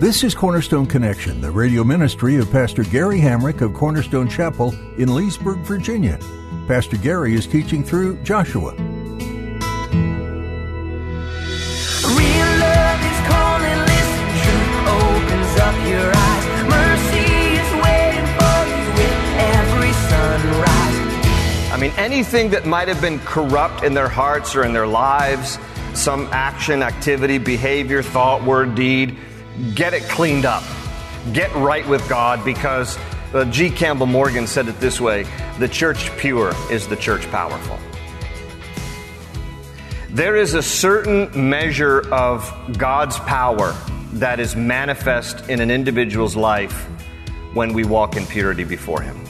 This is Cornerstone Connection, the radio ministry of Pastor Gary Hamrick of Cornerstone Chapel in Leesburg, Virginia. Pastor Gary is teaching through Joshua. Real love is calling, listen, truth opens up your eyes. Mercy is waiting for you with every sunrise. I mean, anything that might have been corrupt in their hearts or in their lives, some action, activity, behavior, thought, word, deed, get it cleaned up. Get right with God because uh, G. Campbell Morgan said it this way the church pure is the church powerful. There is a certain measure of God's power that is manifest in an individual's life when we walk in purity before Him.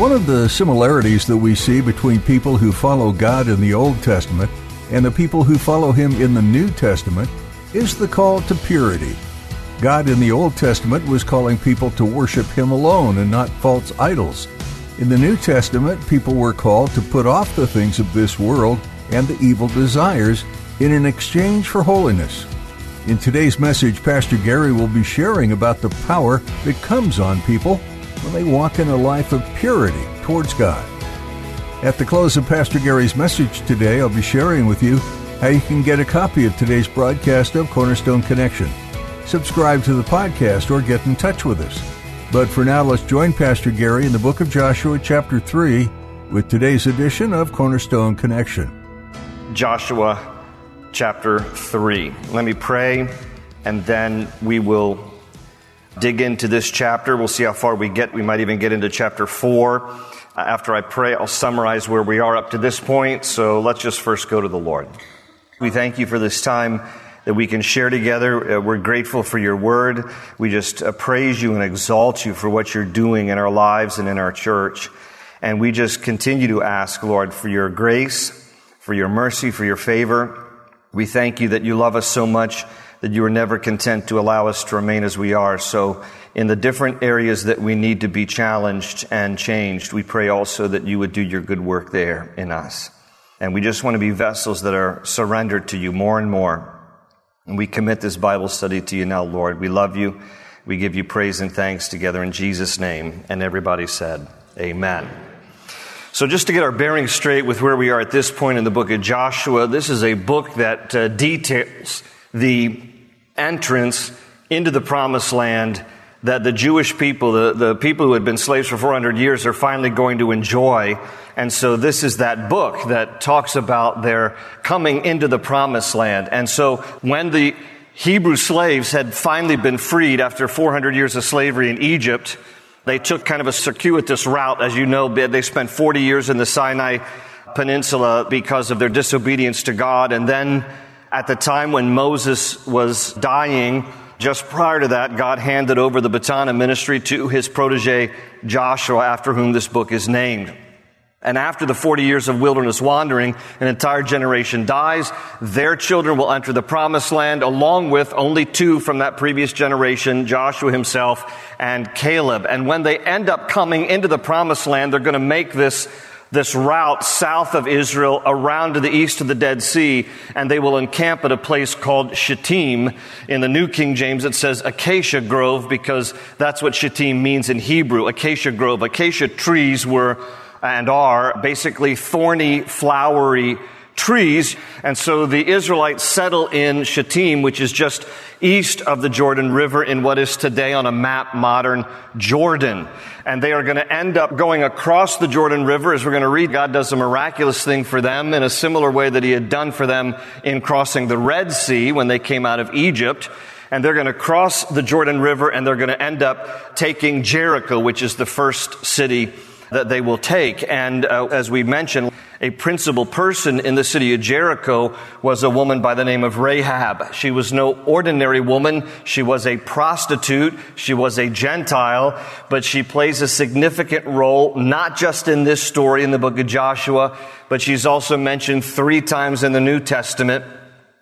One of the similarities that we see between people who follow God in the Old Testament and the people who follow Him in the New Testament is the call to purity. God in the Old Testament was calling people to worship Him alone and not false idols. In the New Testament, people were called to put off the things of this world and the evil desires in an exchange for holiness. In today's message, Pastor Gary will be sharing about the power that comes on people when they walk in a life of purity towards God. At the close of Pastor Gary's message today, I'll be sharing with you how you can get a copy of today's broadcast of Cornerstone Connection. Subscribe to the podcast or get in touch with us. But for now, let's join Pastor Gary in the book of Joshua, chapter 3, with today's edition of Cornerstone Connection. Joshua chapter 3. Let me pray, and then we will dig into this chapter. We'll see how far we get. We might even get into chapter 4. Uh, after I pray, I'll summarize where we are up to this point. So let's just first go to the Lord. We thank you for this time that we can share together. Uh, we're grateful for your word. We just uh, praise you and exalt you for what you're doing in our lives and in our church. And we just continue to ask, Lord, for your grace, for your mercy, for your favor. We thank you that you love us so much that you are never content to allow us to remain as we are. So, in the different areas that we need to be challenged and changed, we pray also that you would do your good work there in us. And we just want to be vessels that are surrendered to you more and more. And we commit this Bible study to you now, Lord. We love you. We give you praise and thanks together in Jesus' name. And everybody said, Amen. So, just to get our bearings straight with where we are at this point in the book of Joshua, this is a book that uh, details the entrance into the promised land that the Jewish people, the, the people who had been slaves for 400 years, are finally going to enjoy. And so this is that book that talks about their coming into the promised land. And so when the Hebrew slaves had finally been freed after 400 years of slavery in Egypt, they took kind of a circuitous route. As you know, they spent 40 years in the Sinai Peninsula because of their disobedience to God. And then at the time when Moses was dying, just prior to that, God handed over the baton of ministry to his protege Joshua, after whom this book is named. And after the 40 years of wilderness wandering, an entire generation dies. Their children will enter the promised land along with only two from that previous generation, Joshua himself and Caleb. And when they end up coming into the promised land, they're going to make this this route south of Israel around to the east of the Dead Sea, and they will encamp at a place called Shittim. In the New King James, it says acacia grove because that's what Shittim means in Hebrew, acacia grove. Acacia trees were and are basically thorny, flowery trees. And so the Israelites settle in Shittim, which is just east of the Jordan River in what is today on a map modern Jordan. And they are going to end up going across the Jordan River. As we're going to read, God does a miraculous thing for them in a similar way that he had done for them in crossing the Red Sea when they came out of Egypt and they're going to cross the Jordan River and they're going to end up taking Jericho, which is the first city that they will take. And uh, as we mentioned, a principal person in the city of Jericho was a woman by the name of Rahab. She was no ordinary woman. She was a prostitute. She was a Gentile, but she plays a significant role, not just in this story in the book of Joshua, but she's also mentioned three times in the New Testament.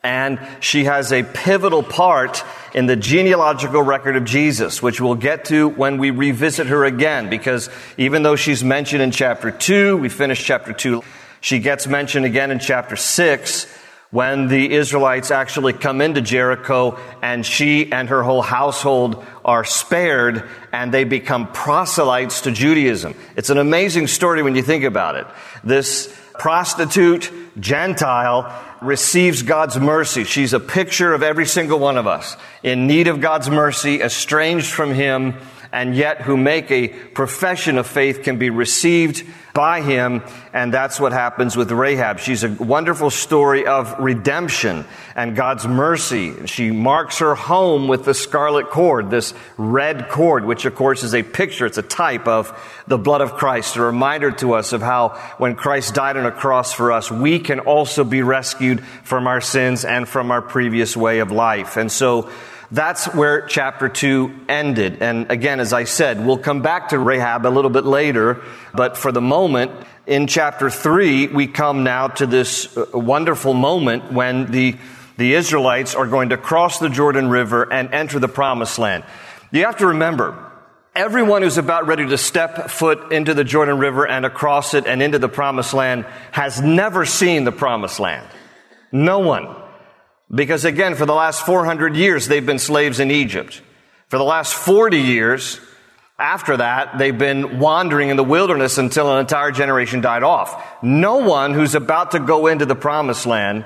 And she has a pivotal part in the genealogical record of Jesus, which we'll get to when we revisit her again, because even though she's mentioned in chapter 2, we finished chapter 2 she gets mentioned again in chapter 6 when the Israelites actually come into Jericho and she and her whole household are spared and they become proselytes to Judaism. It's an amazing story when you think about it. This prostitute Gentile receives God's mercy. She's a picture of every single one of us in need of God's mercy, estranged from Him, and yet who make a profession of faith can be received by him. And that's what happens with Rahab. She's a wonderful story of redemption and God's mercy. She marks her home with the scarlet cord, this red cord, which of course is a picture, it's a type of the blood of Christ, a reminder to us of how when Christ died on a cross for us, we can also be rescued from our sins and from our previous way of life. And so, that's where chapter 2 ended. And again, as I said, we'll come back to Rahab a little bit later, but for the moment, in chapter 3, we come now to this uh, wonderful moment when the, the Israelites are going to cross the Jordan River and enter the promised land. You have to remember, everyone who's about ready to step foot into the Jordan River and across it and into the promised land has never seen the promised land. No one. Because again, for the last 400 years, they've been slaves in Egypt. For the last 40 years, after that, they've been wandering in the wilderness until an entire generation died off. No one who's about to go into the promised land,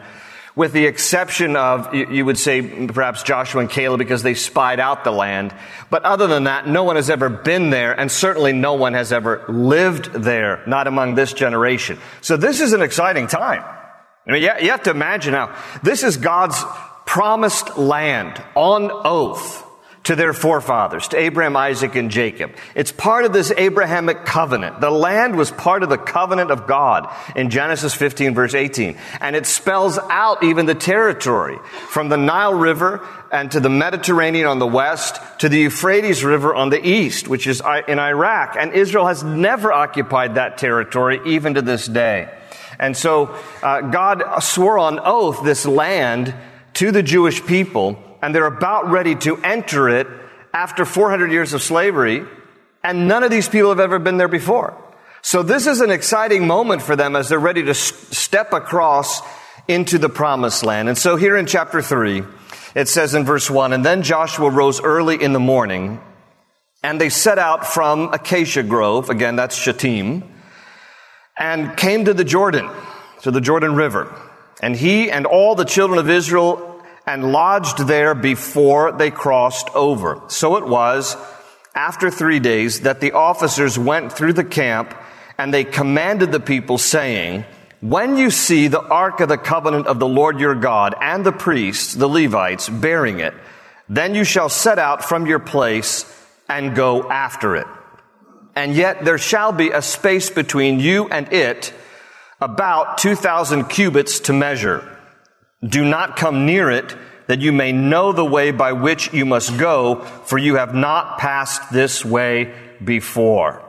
with the exception of, you would say perhaps Joshua and Caleb because they spied out the land. But other than that, no one has ever been there and certainly no one has ever lived there, not among this generation. So this is an exciting time. I mean, you have to imagine now, this is God's promised land on oath to their forefathers, to Abraham, Isaac, and Jacob. It's part of this Abrahamic covenant. The land was part of the covenant of God in Genesis 15 verse 18. And it spells out even the territory from the Nile River and to the Mediterranean on the west to the Euphrates River on the east, which is in Iraq. And Israel has never occupied that territory even to this day. And so uh, God swore on oath this land to the Jewish people, and they're about ready to enter it after 400 years of slavery, and none of these people have ever been there before. So this is an exciting moment for them as they're ready to step across into the promised land. And so here in chapter 3, it says in verse 1, And then Joshua rose early in the morning, and they set out from Acacia Grove, again, that's Shittim, and came to the Jordan, to the Jordan River. And he and all the children of Israel and lodged there before they crossed over. So it was after three days that the officers went through the camp and they commanded the people saying, when you see the ark of the covenant of the Lord your God and the priests, the Levites, bearing it, then you shall set out from your place and go after it and yet there shall be a space between you and it about 2,000 cubits to measure. Do not come near it, that you may know the way by which you must go, for you have not passed this way before.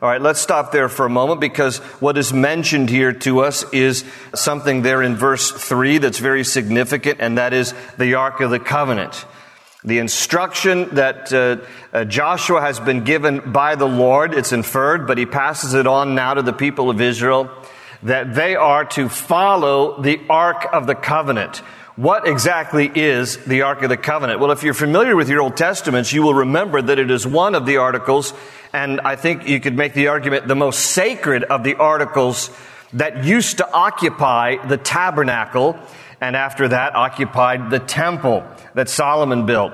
All right, let's stop there for a moment because what is mentioned here to us is something there in verse 3 that's very significant, and that is the Ark of the Covenant. The instruction that uh, uh, Joshua has been given by the Lord, it's inferred, but he passes it on now to the people of Israel, that they are to follow the Ark of the Covenant. What exactly is the Ark of the Covenant? Well, if you're familiar with your Old Testaments, you will remember that it is one of the articles, and I think you could make the argument the most sacred of the articles that used to occupy the tabernacle and after that occupied the temple that Solomon built.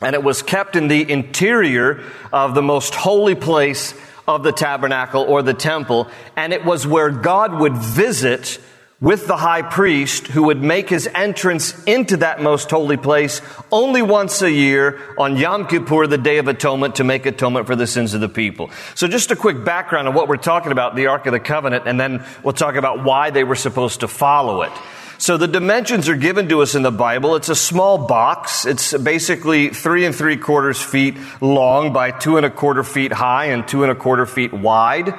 And it was kept in the interior of the most holy place of the tabernacle or the temple. And it was where God would visit with the high priest who would make his entrance into that most holy place only once a year on Yom Kippur, the Day of Atonement, to make atonement for the sins of the people. So just a quick background on what we're talking about, the Ark of the Covenant, and then we'll talk about why they were supposed to follow it. So the dimensions are given to us in the Bible. It's a small box. It's basically three and three quarters feet long by two and a quarter feet high and two and a quarter feet wide.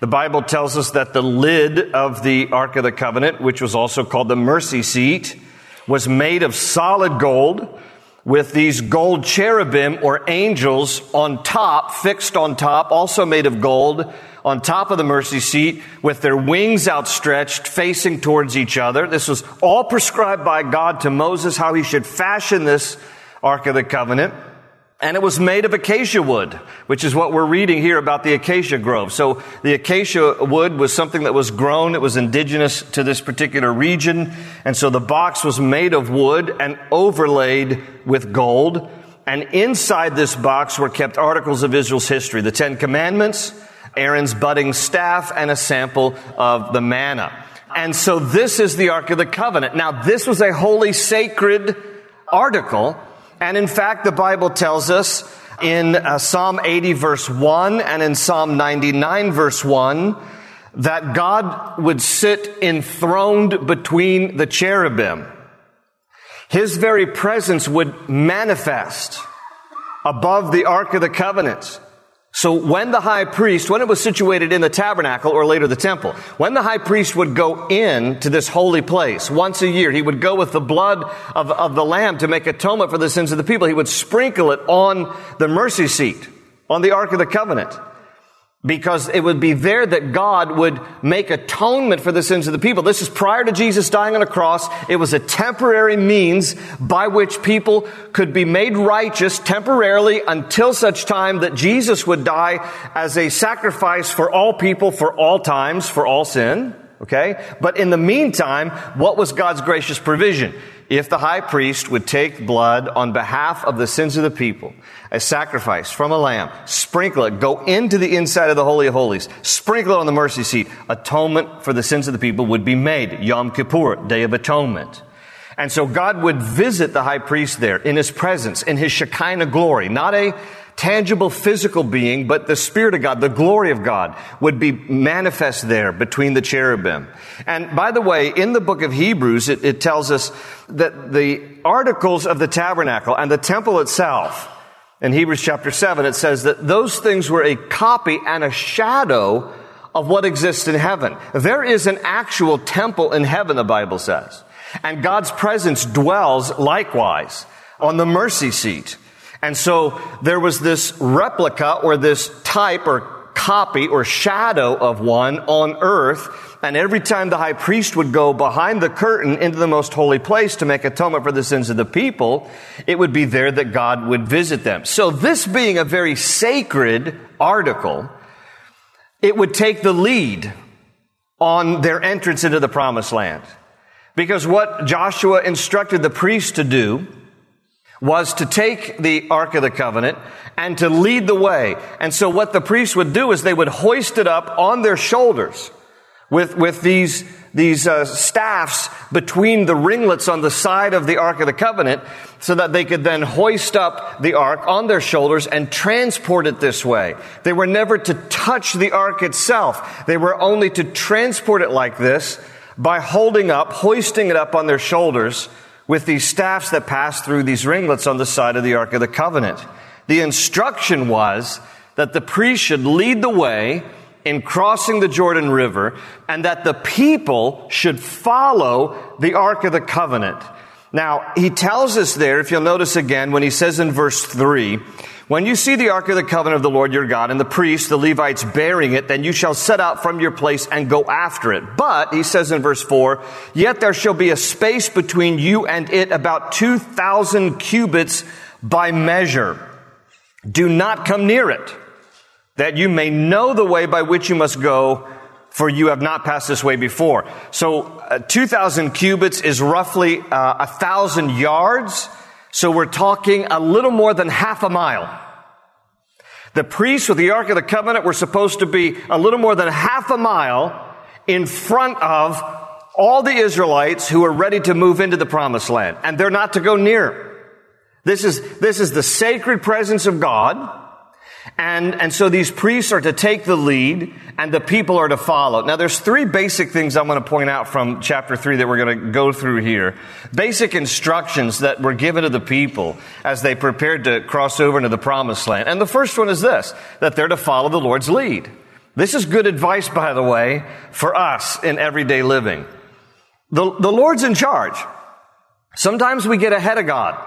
The Bible tells us that the lid of the Ark of the Covenant, which was also called the mercy seat, was made of solid gold with these gold cherubim or angels on top, fixed on top, also made of gold, on top of the mercy seat with their wings outstretched, facing towards each other. This was all prescribed by God to Moses how he should fashion this Ark of the Covenant. And it was made of acacia wood, which is what we're reading here about the acacia grove. So the acacia wood was something that was grown. It was indigenous to this particular region. And so the box was made of wood and overlaid with gold. And inside this box were kept articles of Israel's history, the Ten Commandments, Aaron's budding staff, and a sample of the manna. And so this is the Ark of the Covenant. Now this was a holy, sacred article and in fact, the Bible tells us in uh, Psalm 80 verse 1 and in Psalm 99 verse 1 that God would sit enthroned between the cherubim. His very presence would manifest above the Ark of the Covenant. So when the high priest, when it was situated in the tabernacle or later the temple, when the high priest would go in to this holy place once a year, he would go with the blood of, of the lamb to make atonement for the sins of the people. He would sprinkle it on the mercy seat, on the Ark of the Covenant because it would be there that God would make atonement for the sins of the people. This is prior to Jesus dying on a cross. It was a temporary means by which people could be made righteous temporarily until such time that Jesus would die as a sacrifice for all people, for all times, for all sin. Okay? But in the meantime, what was God's gracious provision? If the high priest would take blood on behalf of the sins of the people, a sacrifice from a lamb, sprinkle it, go into the inside of the Holy of Holies, sprinkle it on the mercy seat, atonement for the sins of the people would be made. Yom Kippur, Day of Atonement. And so God would visit the high priest there in his presence, in his Shekinah glory, not a tangible physical being, but the Spirit of God, the glory of God would be manifest there between the cherubim. And by the way, in the book of Hebrews, it, it tells us that the articles of the tabernacle and the temple itself, in Hebrews chapter 7, it says that those things were a copy and a shadow of what exists in heaven. There is an actual temple in heaven, the Bible says. And God's presence dwells likewise on the mercy seat. And so there was this replica or this type or copy or shadow of one on earth. And every time the high priest would go behind the curtain into the most holy place to make atonement for the sins of the people, it would be there that God would visit them. So this being a very sacred article, it would take the lead on their entrance into the promised land. Because what Joshua instructed the priests to do was to take the Ark of the Covenant and to lead the way. And so what the priests would do is they would hoist it up on their shoulders with, with these, these uh, staffs between the ringlets on the side of the Ark of the Covenant so that they could then hoist up the Ark on their shoulders and transport it this way. They were never to touch the Ark itself. They were only to transport it like this by holding up, hoisting it up on their shoulders with these staffs that passed through these ringlets on the side of the Ark of the Covenant. The instruction was that the priest should lead the way in crossing the Jordan River and that the people should follow the Ark of the Covenant. Now, he tells us there, if you'll notice again, when he says in verse 3, when you see the ark of the covenant of the Lord your God and the priests, the Levites bearing it, then you shall set out from your place and go after it. But, he says in verse 4, yet there shall be a space between you and it about 2,000 cubits by measure. Do not come near it, that you may know the way by which you must go, for you have not passed this way before. So, uh, 2,000 cubits is roughly uh, a thousand yards. So we're talking a little more than half a mile. The priests with the Ark of the Covenant were supposed to be a little more than half a mile in front of all the Israelites who are ready to move into the promised land, and they're not to go near. This is, this is the sacred presence of God. And, and so these priests are to take the lead and the people are to follow. Now there's three basic things I'm going to point out from chapter three that we're going to go through here. Basic instructions that were given to the people as they prepared to cross over into the promised land. And the first one is this, that they're to follow the Lord's lead. This is good advice, by the way, for us in everyday living. The, the Lord's in charge. Sometimes we get ahead of God.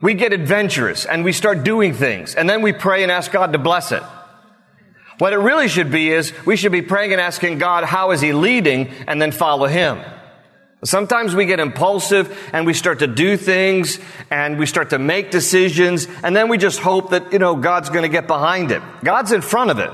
We get adventurous and we start doing things and then we pray and ask God to bless it. What it really should be is we should be praying and asking God, how is He leading and then follow Him. Sometimes we get impulsive and we start to do things and we start to make decisions and then we just hope that, you know, God's going to get behind it. God's in front of it.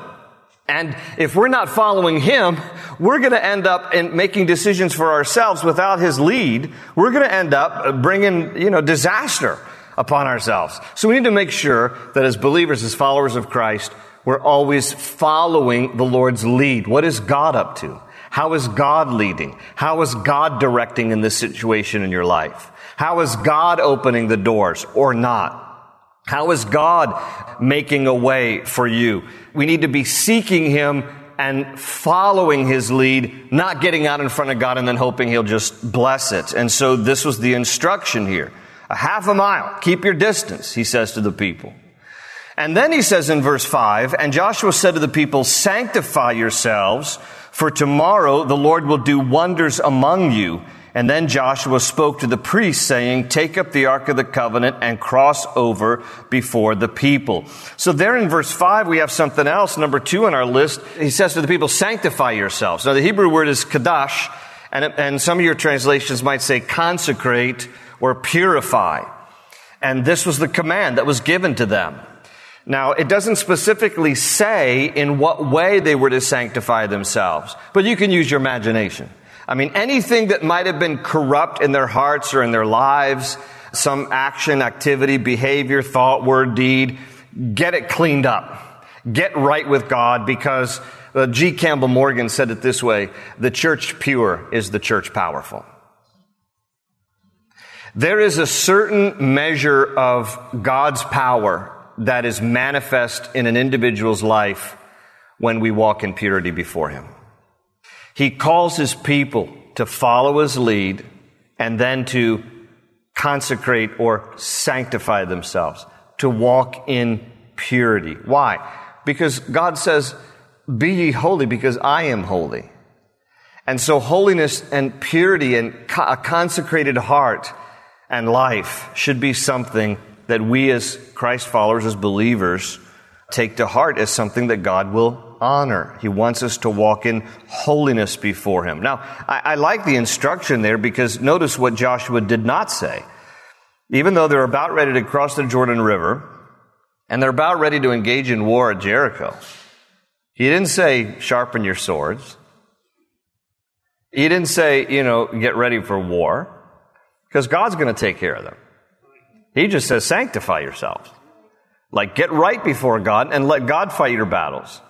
And if we're not following him, we're going to end up in making decisions for ourselves without his lead. We're going to end up bringing, you know, disaster upon ourselves. So we need to make sure that as believers, as followers of Christ, we're always following the Lord's lead. What is God up to? How is God leading? How is God directing in this situation in your life? How is God opening the doors or not? How is God making a way for you? We need to be seeking Him and following His lead, not getting out in front of God and then hoping He'll just bless it. And so this was the instruction here. A half a mile. Keep your distance, He says to the people. And then He says in verse 5, And Joshua said to the people, Sanctify yourselves, for tomorrow the Lord will do wonders among you. And then Joshua spoke to the priests saying, take up the Ark of the Covenant and cross over before the people. So there in verse 5 we have something else, number two on our list. He says to the people, sanctify yourselves. Now the Hebrew word is kadash, and, and some of your translations might say consecrate or purify. And this was the command that was given to them. Now, it doesn't specifically say in what way they were to sanctify themselves, but you can use your imagination. I mean, anything that might have been corrupt in their hearts or in their lives, some action, activity, behavior, thought, word, deed, get it cleaned up. Get right with God because uh, G. Campbell Morgan said it this way, the church pure is the church powerful. There is a certain measure of God's power that is manifest in an individual's life when we walk in purity before Him. He calls his people to follow his lead and then to consecrate or sanctify themselves, to walk in purity. Why? Because God says, Be ye holy because I am holy. And so holiness and purity and a consecrated heart and life should be something that we as Christ followers, as believers, take to heart as something that God will honor. He wants us to walk in holiness before Him. Now, I, I like the instruction there because notice what Joshua did not say. Even though they're about ready to cross the Jordan River and they're about ready to engage in war at Jericho, he didn't say, sharpen your swords. He didn't say, you know, get ready for war because God's going to take care of them. He just says, sanctify yourselves. Like, get right before God and let God fight your battles.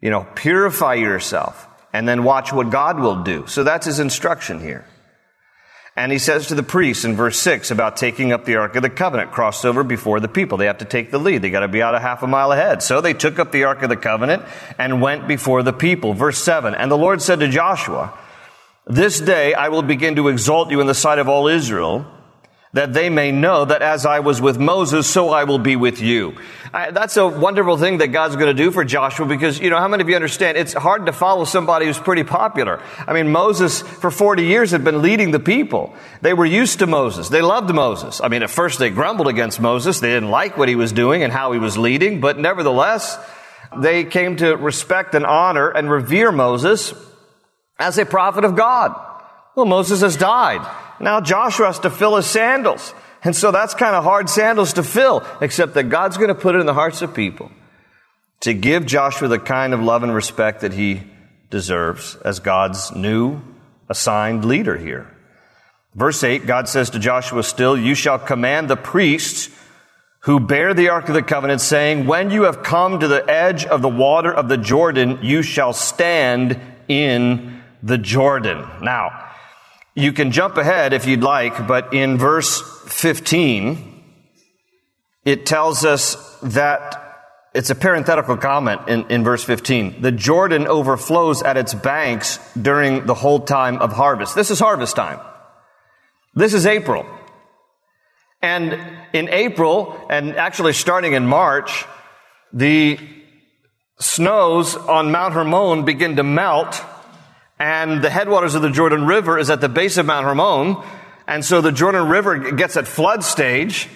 You know, purify yourself and then watch what God will do. So that's his instruction here. And he says to the priests in verse 6 about taking up the Ark of the Covenant, crossed over before the people. They have to take the lead. They got to be out a half a mile ahead. So they took up the Ark of the Covenant and went before the people. Verse 7 And the Lord said to Joshua, This day I will begin to exalt you in the sight of all Israel that they may know that as I was with Moses, so I will be with you. I, that's a wonderful thing that God's going to do for Joshua because, you know, how many of you understand it's hard to follow somebody who's pretty popular? I mean, Moses for 40 years had been leading the people. They were used to Moses. They loved Moses. I mean, at first they grumbled against Moses. They didn't like what he was doing and how he was leading, but nevertheless, they came to respect and honor and revere Moses as a prophet of God. Well, Moses has died. Now Joshua has to fill his sandals. And so that's kind of hard sandals to fill, except that God's going to put it in the hearts of people to give Joshua the kind of love and respect that he deserves as God's new assigned leader here. Verse 8, God says to Joshua still, You shall command the priests who bear the Ark of the Covenant, saying, When you have come to the edge of the water of the Jordan, you shall stand in the Jordan. Now, You can jump ahead if you'd like, but in verse 15, it tells us that it's a parenthetical comment in, in verse 15. The Jordan overflows at its banks during the whole time of harvest. This is harvest time. This is April. And in April, and actually starting in March, the snows on Mount Hermon begin to melt, and the headwaters of the Jordan River is at the base of Mount Hermon, and so the Jordan River gets at flood stage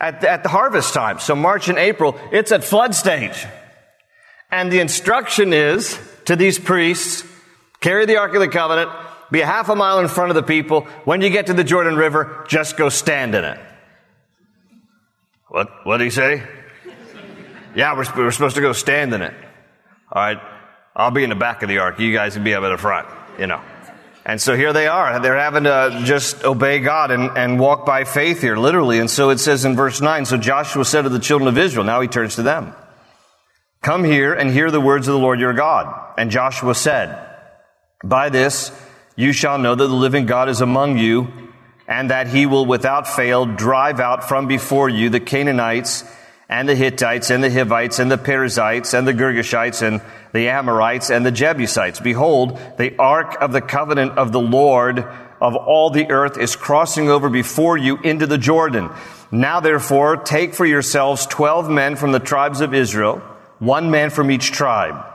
at the, at the harvest time. So March and April, it's at flood stage. And the instruction is to these priests, carry the Ark of the Covenant, be a half a mile in front of the people. When you get to the Jordan River, just go stand in it. What, what did he say? yeah, we're, we're supposed to go stand in it. All right. I'll be in the back of the ark. You guys can be up in the front, you know. And so here they are. They're having to just obey God and, and walk by faith here, literally. And so it says in verse 9, So Joshua said to the children of Israel, now he turns to them, Come here and hear the words of the Lord your God. And Joshua said, By this you shall know that the living God is among you, and that he will without fail drive out from before you the Canaanites and the Hittites and the Hivites and the Perizzites and the Girgashites and the Amorites and the Jebusites. Behold, the ark of the covenant of the Lord of all the earth is crossing over before you into the Jordan. Now therefore, take for yourselves twelve men from the tribes of Israel, one man from each tribe.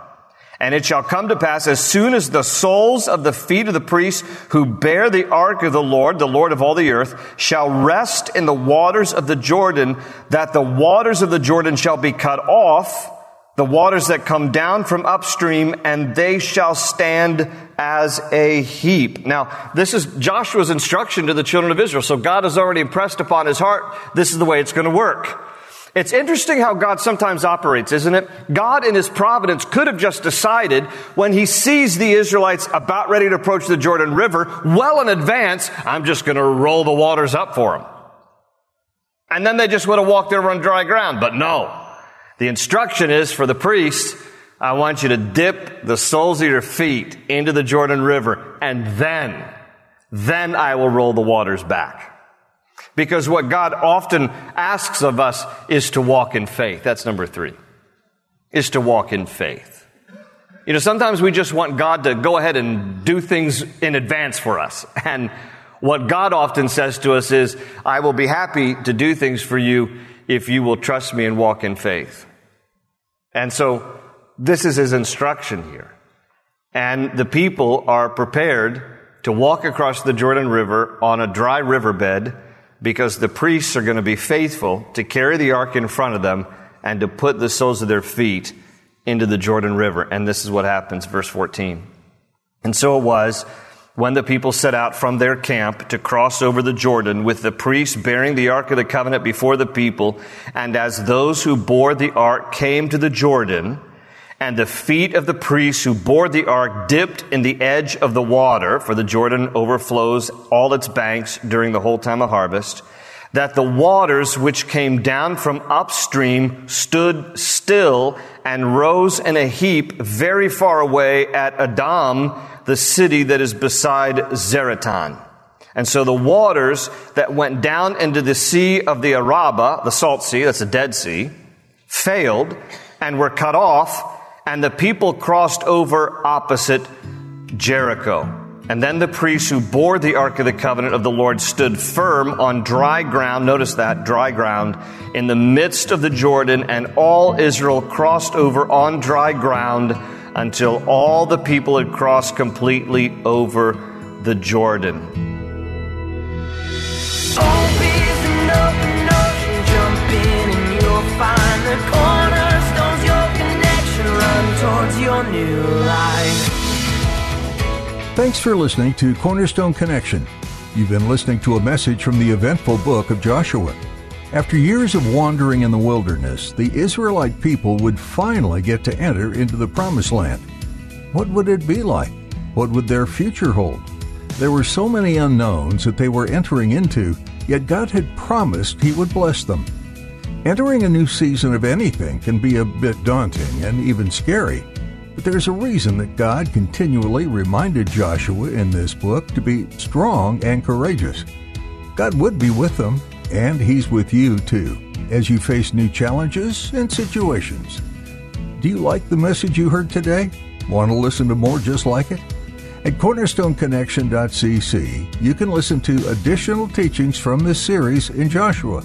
And it shall come to pass as soon as the soles of the feet of the priests who bear the ark of the Lord, the Lord of all the earth, shall rest in the waters of the Jordan, that the waters of the Jordan shall be cut off, the waters that come down from upstream, and they shall stand as a heap. Now, this is Joshua's instruction to the children of Israel. So God has already impressed upon his heart, this is the way it's going to work. It's interesting how God sometimes operates, isn't it? God in his providence could have just decided when he sees the Israelites about ready to approach the Jordan River, well in advance, I'm just going to roll the waters up for them. And then they just would have walked over on dry ground. But no. The instruction is for the priest, I want you to dip the soles of your feet into the Jordan River and then, then I will roll the waters back. Because what God often asks of us is to walk in faith. That's number three. Is to walk in faith. You know, sometimes we just want God to go ahead and do things in advance for us. And what God often says to us is, I will be happy to do things for you if you will trust me and walk in faith. And so this is his instruction here. And the people are prepared to walk across the Jordan River on a dry riverbed because the priests are going to be faithful to carry the ark in front of them and to put the soles of their feet into the Jordan River. And this is what happens, verse 14. And so it was when the people set out from their camp to cross over the Jordan with the priests bearing the ark of the covenant before the people. And as those who bore the ark came to the Jordan, and the feet of the priests who bore the ark dipped in the edge of the water, for the Jordan overflows all its banks during the whole time of harvest, that the waters which came down from upstream stood still and rose in a heap very far away at Adam, the city that is beside Zaretan. And so the waters that went down into the sea of the Araba, the salt sea, that's a dead sea, failed and were cut off and the people crossed over opposite Jericho. And then the priests who bore the Ark of the Covenant of the Lord stood firm on dry ground. Notice that, dry ground, in the midst of the Jordan, and all Israel crossed over on dry ground until all the people had crossed completely over the Jordan. Thanks for listening to Cornerstone Connection. You've been listening to a message from the eventful book of Joshua. After years of wandering in the wilderness, the Israelite people would finally get to enter into the Promised Land. What would it be like? What would their future hold? There were so many unknowns that they were entering into, yet God had promised He would bless them. Entering a new season of anything can be a bit daunting and even scary. But there's a reason that God continually reminded Joshua in this book to be strong and courageous. God would be with them, and He's with you too, as you face new challenges and situations. Do you like the message you heard today? Want to listen to more just like it? At cornerstoneconnection.cc, you can listen to additional teachings from this series in Joshua.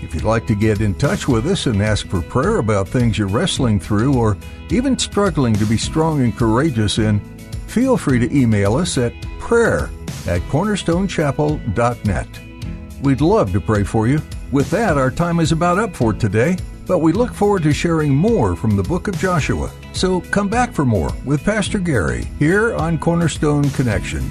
If you'd like to get in touch with us and ask for prayer about things you're wrestling through or even struggling to be strong and courageous in, feel free to email us at prayer at cornerstonechapel.net. We'd love to pray for you. With that, our time is about up for today, but we look forward to sharing more from the book of Joshua. So come back for more with Pastor Gary here on Cornerstone Connection.